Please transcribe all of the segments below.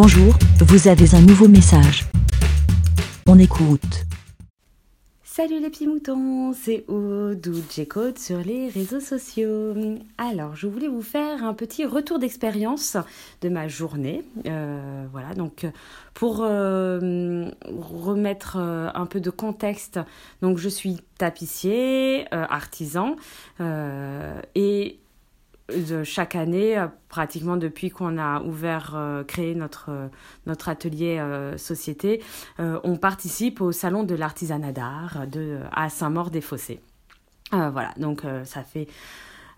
Bonjour, vous avez un nouveau message. On écoute. Salut les petits moutons, c'est Aude ou J-Code sur les réseaux sociaux. Alors, je voulais vous faire un petit retour d'expérience de ma journée. Euh, voilà, donc pour euh, remettre euh, un peu de contexte, donc je suis tapissier, artisan et chaque année, euh, pratiquement depuis qu'on a ouvert, euh, créé notre, euh, notre atelier société, on participe au salon de l'artisanat d'art à Saint-Maur-des-Fossés. voilà, donc ça fait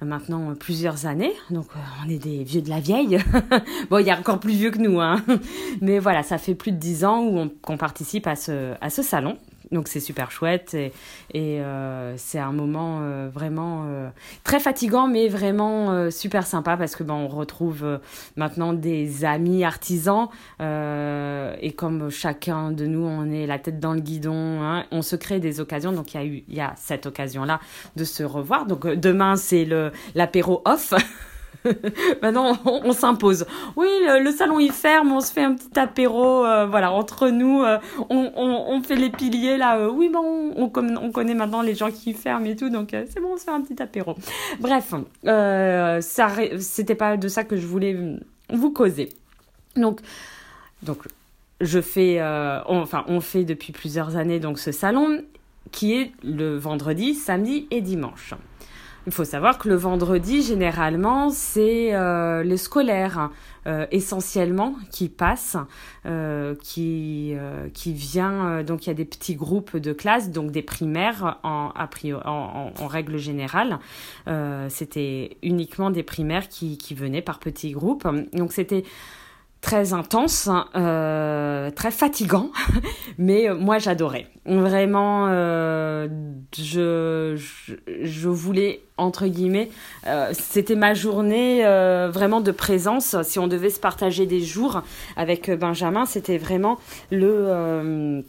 maintenant plusieurs années, donc on est des vieux de la vieille. bon, il y a encore plus vieux que nous, hein. mais voilà, ça fait plus de dix ans qu'on participe à ce, à ce salon. Donc c'est super chouette et, et euh, c'est un moment euh, vraiment euh, très fatigant mais vraiment super sympa parce que ben, on retrouve maintenant des amis artisans et comme chacun de nous on est la tête dans le guidon, hein, on se crée des occasions donc il y a eu il y a cette occasion là de se revoir. Donc demain c'est le l'apéro off. Maintenant, on, s'impose. Oui, le, salon il ferme, on se fait un petit apéro, euh, voilà, entre nous, euh, on, on, fait les piliers là. Euh, oui, bon, on, on, connaît maintenant les gens qui ferment et tout, donc c'est bon, on se fait un petit apéro. Bref, ça, c'était pas de ça que je voulais vous causer. Donc, donc, je fais, enfin, on fait depuis plusieurs années donc ce salon qui est le vendredi, samedi et dimanche. Il faut savoir que le vendredi, généralement, c'est euh, les scolaires euh, essentiellement qui passent, euh, qui, qui vient. donc, il y a des petits groupes de classe, donc des primaires en, en, en, règle générale. c'était uniquement des primaires qui, qui venaient par petits groupes. Donc, c'était très intense, euh, très fatigant, mais moi j'adorais. Vraiment, euh, je, je, voulais, entre guillemets, euh, c'était ma journée vraiment de présence. Si on devait se partager des jours avec Benjamin, c'était vraiment le,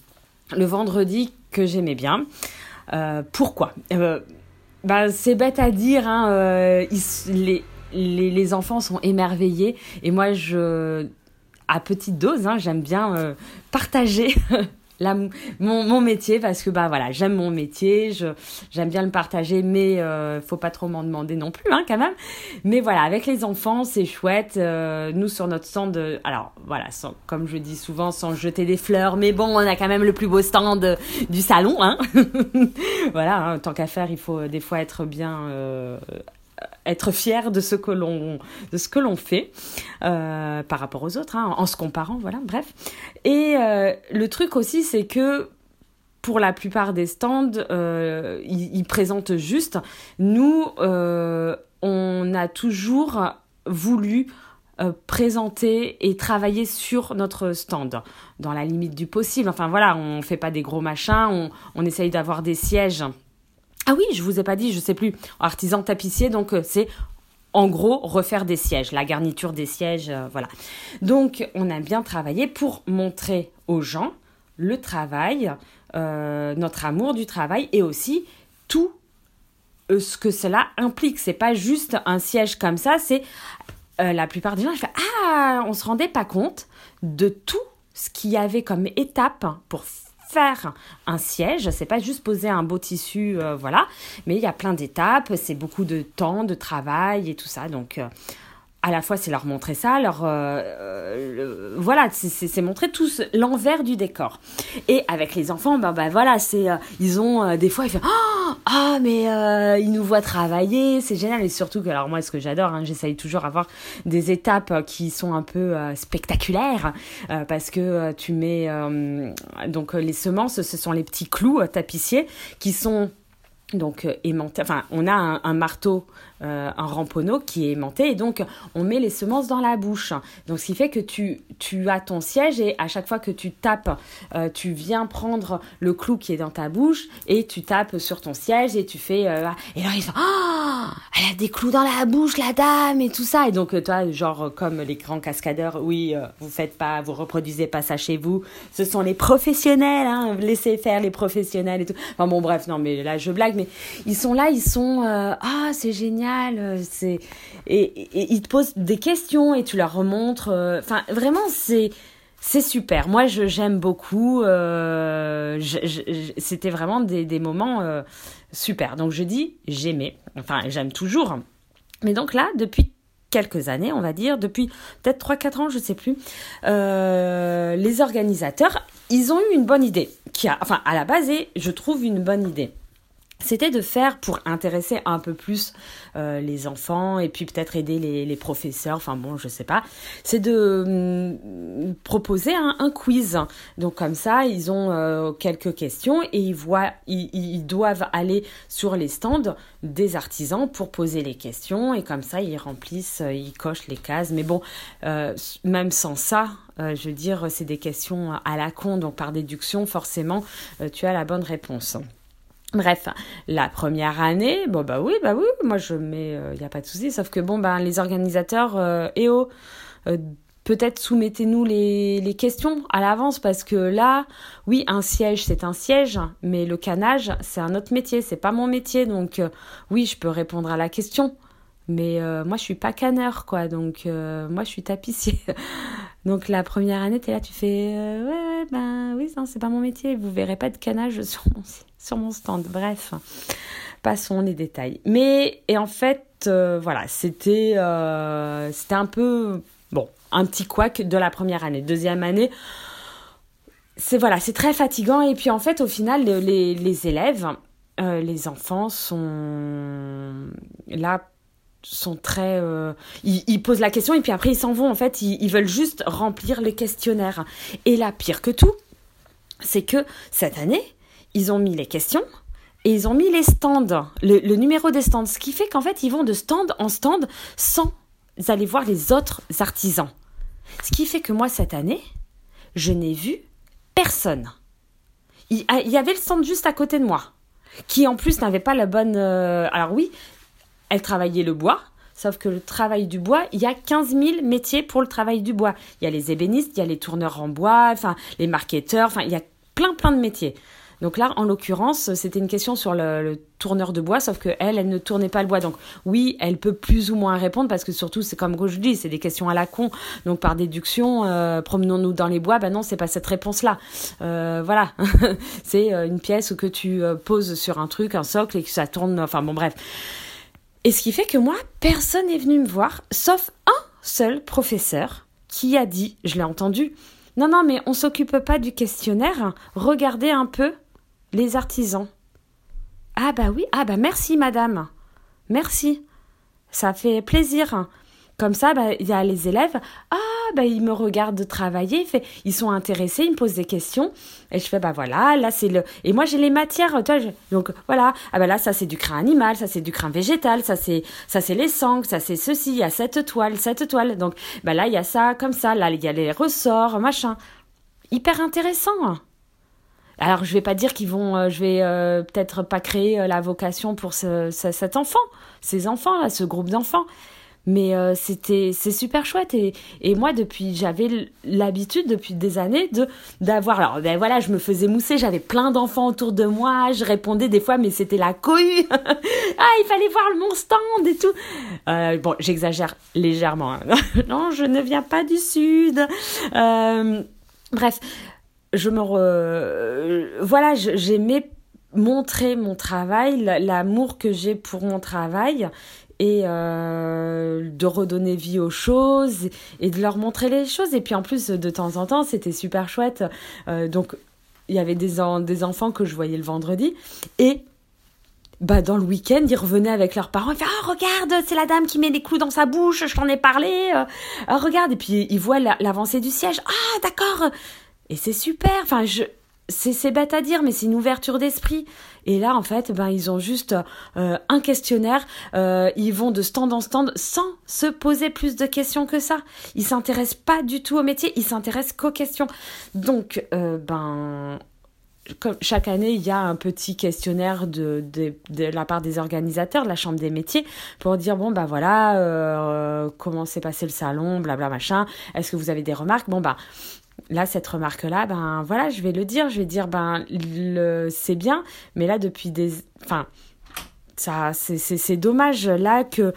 le vendredi que j'aimais bien. pourquoi? Bah, C'est bête à dire, hein, les, les, les, enfants sont émerveillés et moi je à petite dose. Hein, j'aime bien euh, partager mon, métier parce que bah voilà, j'aime mon métier, j'aime bien le partager, mais euh, faut pas trop m'en demander non plus, hein, quand même. Mais voilà, avec les enfants, c'est chouette. Euh, nous sur notre stand, alors voilà, comme je dis souvent, sans jeter des fleurs, mais bon, on a quand même le plus beau stand du salon, hein. voilà, tant qu'à faire, il faut des fois être bien être fier de ce que l'on de ce que l'on fait euh, par rapport aux autres hein, en se comparant voilà bref. Et euh, le truc aussi c'est que pour la plupart des stands euh, ils, présentent juste. Nous on a toujours voulu présenter et travailler sur notre stand dans la limite du possible. Enfin voilà on fait pas des gros machins on, on essaye d'avoir des sièges ah oui, je vous ai pas dit, je sais plus. Artisan tapissier, donc euh, c'est en gros refaire des sièges, la garniture des sièges, euh, voilà. Donc on a bien travaillé pour montrer aux gens le travail, euh, notre amour du travail et aussi tout ce que cela implique. C'est pas juste un siège comme ça, c'est la plupart des gens, je fais ah, on se rendait pas compte de tout ce qu'il y avait comme étape pour faire un siège. C'est pas juste poser un beau tissu, euh, voilà. Mais il y a plein d'étapes. C'est beaucoup de temps, de travail et tout ça. Donc, euh, à la fois c'est leur montrer ça, leur euh, voilà, c'est montrer tous l'envers du décor. Et avec les enfants, ben, voilà, c'est ils ont des fois ils font ah mais ils nous voient travailler, c'est génial et surtout que alors moi ce que j'adore, hein, j'essaye toujours avoir des étapes qui sont un peu spectaculaires parce que tu mets donc les semences, ce sont les petits clous tapissiers qui sont donc aimantés. Enfin, on a un marteau euh, un ramponneau qui est aimanté et donc on met les semences dans la bouche. Donc ce qui fait que tu, tu as ton siège et à chaque fois que tu tapes, euh, tu viens prendre le clou qui est dans ta bouche et tu tapes sur ton siège et tu fais... Euh, et alors ils font oh, elle a des clous dans la bouche la dame et tout ça. Et donc toi, genre comme les grands cascadeurs, oui, vous faites pas, vous reproduisez pas ça chez vous. Ce sont les professionnels, hein, laissez faire les professionnels et tout. Enfin bon bref, non mais là je blague, mais ils sont là, ils sont... ah c'est génial génial. C'est et, et, ils te posent des questions et tu leur remontres. Enfin, vraiment, c'est c'est super. Moi, je j'aime beaucoup. C'était vraiment des, des moments super. Donc je dis j'aimais. Enfin, j'aime toujours. Mais donc là, depuis quelques années, on va dire, depuis peut-être 3-4 ans, je ne sais plus, euh, les organisateurs, ils ont eu une bonne idée, qui a, enfin à la base, je trouve une bonne idée c'était de faire pour intéresser un peu plus euh, les enfants et puis peut-être aider les, les, professeurs, enfin bon, je sais pas, c'est de hum, proposer un, un, quiz. Donc comme ça, ils ont euh, quelques questions et ils voient, ils, ils, doivent aller sur les stands des artisans pour poser les questions et comme ça, ils remplissent, euh, ils cochent les cases. Mais bon, même sans ça, je veux dire, c'est des questions à la con, donc par déduction, forcément, tu as la bonne réponse. Bref, la première année, bon bah oui, bah oui, moi je mets, il euh, n'y a pas de souci, sauf que bon, ben les organisateurs, euh, oh, euh, peut-être soumettez-nous les, les, questions à l'avance parce que là, oui, un siège c'est un siège, mais le canage c'est un autre métier, c'est pas mon métier, donc oui, je peux répondre à la question, mais moi je suis pas canneur quoi, donc moi je suis tapissier. donc la première année, tu es là, tu fais, ouais, ben oui, c'est pas mon métier, vous verrez pas de canage sur mon site sur mon stand. Bref, passons les détails. Mais, et en fait, euh, voilà, c'était euh, c'était un peu, bon, un petit couac de la première année. Deuxième année, c'est voilà, c'est très fatigant. Et puis en fait, au final, les, les élèves, euh, les enfants sont là sont très ils, posent la question et puis après ils s'en vont en fait ils, ils veulent juste remplir les questionnaires et là pire que tout c'est que cette année ils ont mis les questions et ils ont mis les stands, le, numéro des stands, ce qui fait qu'en fait, ils vont de stand en stand sans aller voir les autres artisans. Ce qui fait que moi, cette année, je n'ai vu personne. Il, ah, y avait le stand juste à côté de moi, qui en plus n'avait pas la bonne... Euh, alors oui, elle travaillait le bois, Sauf que le travail du bois, il y a 15 000 métiers pour le travail du bois. Il y a les ébénistes, il y a les tourneurs en bois, enfin les marketeurs, enfin il y a plein plein de métiers. Donc là, en l'occurrence, c'était une question sur le, tourneur de bois, sauf que elle, ne tournait pas le bois. Donc oui, elle peut plus ou moins répondre parce que surtout, c'est comme je dis, c'est des questions à la con. Donc par déduction, euh, promenons-nous dans les bois. Ben non, c'est pas cette réponse-là. Euh, voilà, c'est euh, une pièce que tu poses sur un truc, un socle et que ça tourne. Enfin bon, bref. Et ce qui fait que moi, personne n'est venu me voir, sauf un seul professeur qui a dit, je l'ai entendu, non, non, mais on s'occupe pas du questionnaire. Regardez un peu les artisans. Ah bah oui, ah bah merci madame. Merci. Ça fait plaisir. Comme ça, bah, il y a les élèves. Ah, bah, ils me regardent travailler. Ils sont intéressés, ils me posent des questions. Et je fais, bah voilà, là, c'est le. Et moi, j'ai les matières. Donc, voilà. Ah, bah là, ça, c'est du crin animal, ça, c'est du crin végétal, ça, c'est ça c'est les sangs, ça, c'est ceci. Il y a cette toile, cette toile. Donc, bah là, il y a ça, comme ça. Là, il y a les ressorts, machin. Hyper intéressant. Alors je vais pas dire qu'ils vont, euh, je vais euh, peut-être pas créer euh, la vocation pour ce, cet enfant, ces enfants ce groupe d'enfants, mais c'était c'est super chouette. Et, et moi depuis j'avais l'habitude depuis des années de d'avoir alors ben voilà je me faisais mousser j'avais plein d'enfants autour de moi je répondais des fois mais c'était la cohue. Ah il fallait voir mon stand et tout. Bon j'exagère légèrement hein. non je ne viens pas du sud. Bref je me voilà j'aimais montrer mon travail l'amour que j'ai pour mon travail et euh, de redonner vie aux choses et de leur montrer les choses et puis en plus de temps en temps c'était super chouette euh, donc il y avait des, des enfants que je voyais le vendredi et bah dans le week-end, ils revenaient avec leurs parents. Ils faisaient ah regarde, c'est la dame qui met des clous dans sa bouche. Je t'en ai parlé. Euh, regarde et puis ils voient l'avancée du siège. Ah d'accord. Et c'est super. Enfin, je, c'est bête à dire, mais c'est une ouverture d'esprit. Et là, en fait, ben ils ont juste euh, un questionnaire. Euh, ils vont de stand en stand sans se poser plus de questions que ça. Ils s'intéressent pas du tout au métier. Ils s'intéressent qu'aux questions. Donc, euh, ben comme chaque année, il y a un petit questionnaire de, la part des organisateurs de la Chambre des métiers pour dire bon ben voilà comment s'est passé le salon, blabla machin. Est-ce que vous avez des remarques? Bon ben là, cette remarque-là, ben voilà, je vais le dire, je vais dire, ben c'est bien, mais là, depuis des. Enfin, ça, c'est dommage là que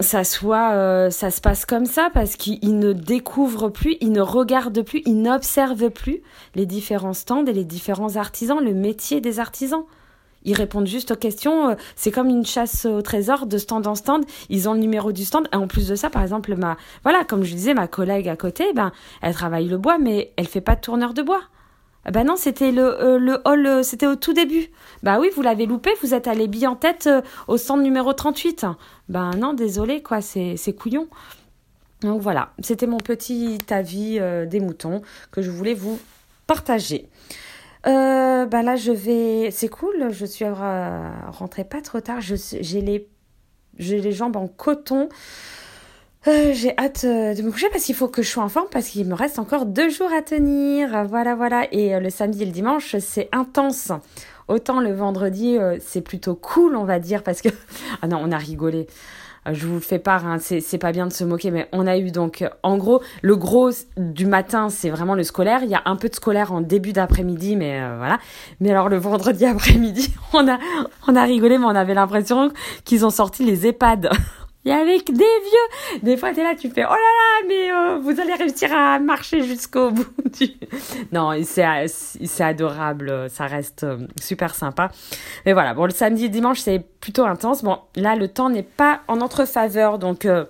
ça soit, euh, ça se passe comme ça parce qu'ils ne découvrent plus, ils ne regardent plus, ils n'observent plus les différents stands et les différents artisans, le métier des artisans. Ils répondent juste aux questions. Euh, c'est comme une chasse au trésor de stand en stand. Ils ont le numéro du stand. Et en plus de ça, par exemple, ma, voilà, comme je disais, ma collègue à côté, ben, elle travaille le bois, mais elle fait pas de tourneur de bois. Ben non, c'était le, euh, le hall, euh, c'était au tout début. Bah oui, vous l'avez loupé, vous êtes allé bille en tête au stand numéro 38. Ben non, désolé, quoi, c'est, c'est couillon. Donc voilà, c'était mon petit avis des moutons que je voulais vous partager. Euh, bah là, je vais. C'est cool, je suis euh, rentrée pas trop tard. J'ai les... les jambes en coton. Euh, j'ai hâte de me coucher parce qu'il faut que je sois en forme parce qu'il me reste encore deux jours à tenir. Voilà, voilà. Et le samedi et le dimanche, c'est intense. Autant le vendredi, c'est plutôt cool, on va dire, parce que. Ah non, on a rigolé. Euh, je vous le fais part, hein, c'est pas bien de se moquer, mais on a eu donc, en gros, le gros du matin, c'est vraiment le scolaire. Il y a un peu de scolaire en début d'après-midi, mais euh, voilà. Mais alors le vendredi après-midi, on a, on a rigolé, mais on avait l'impression qu'ils ont sorti les EHPAD. Et avec des vieux. Des fois, tu es là, tu fais Oh là là, mais euh, vous allez réussir à marcher jusqu'au bout. non, c'est adorable. Ça reste euh, super sympa. Mais voilà, bon, le samedi et dimanche, c'est plutôt intense. Bon, là, le temps n'est pas en notre faveur. Donc, euh,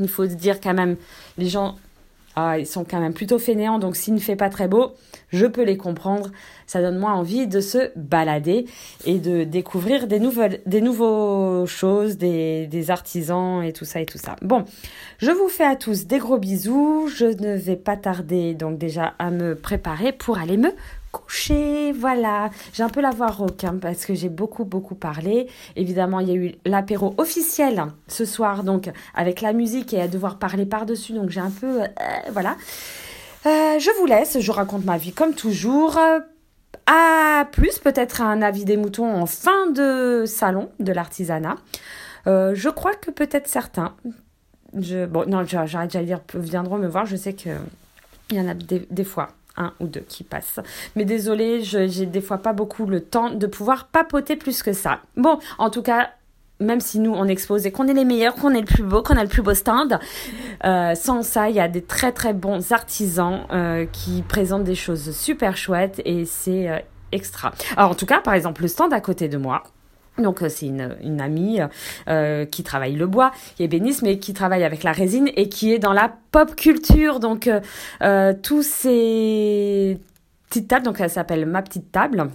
il faut se dire quand même, les gens ils sont quand même plutôt fainéants, donc s'il ne fait pas très beau, je peux les comprendre. Ça donne moins envie de se balader et de découvrir des nouvelles, nouveaux choses, des, des artisans et tout ça et tout ça. Bon, je vous fais à tous des gros bisous. Je ne vais pas tarder donc déjà à me préparer pour aller me coucher, voilà. J'ai un peu la voix rauque hein, parce que j'ai beaucoup beaucoup parlé. Évidemment, il y a eu l'apéro officiel ce soir, donc avec la musique et à devoir parler par-dessus, donc j'ai un peu... Euh, voilà. Euh, je vous laisse, je raconte ma vie comme toujours. À plus, peut-être un avis des moutons en fin de salon de l'artisanat. Euh, je crois que peut-être certains, je, bon, non, j'arrête de dire, viendront me voir. Je sais qu'il y en a des fois un ou deux qui passent. Mais désolé, j'ai des fois pas beaucoup le temps de pouvoir papoter plus que ça. Bon, en tout cas, même si nous on expose et qu'on est les meilleurs, qu'on est le plus beau, qu'on a le plus beau stand, euh, sans ça, il y a des très très bons artisans euh, qui présentent des choses super chouettes et c'est euh, extra. Alors en tout cas, par exemple, le stand à côté de moi, donc euh, c'est une, une amie euh, qui travaille le bois, qui est bénisse, mais qui travaille avec la résine et qui est dans la pop culture. Donc euh, euh tous ces petites tables, donc elle s'appelle ma petite table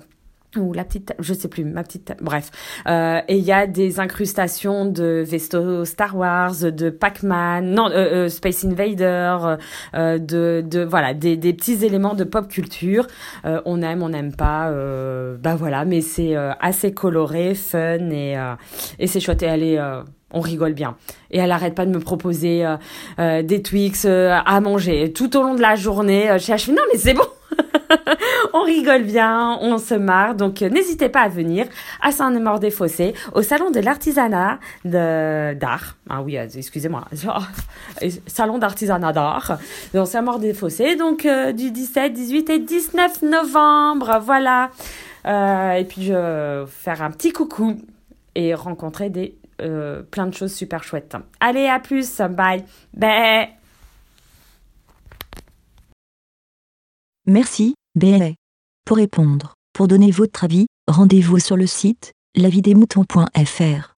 ou la petite, je sais plus, ma petite, bref. Euh, et il y a des incrustations de Vesto Star Wars, de Pac-Man, non, euh, euh, Space Invader, euh, de, de, voilà, des, des petits éléments de pop culture. Euh, on aime, on n'aime pas, bah voilà, mais c'est assez coloré, fun et, et c'est chouette. Et elle est, on rigole bien. Et elle arrête pas de me proposer des Twix à manger tout au long de la journée. je fais non mais c'est bon. on rigole bien, on se marre. Donc euh, n'hésitez pas à venir à Saint-Maur-des-Fossés au salon de l'artisanat d'art. Ah oui, euh, excusez-moi. salon d'artisanat d'art dans Saint-Maur-des-Fossés. Donc euh, du 17, 18 et 19 novembre. Voilà. et puis je vais faire un petit coucou et rencontrer des plein de choses super chouettes. Allez, à plus. Bye. Bye. Merci, BLA. Pour répondre, pour donner votre avis, rendez-vous sur le site lavidemouton.fr.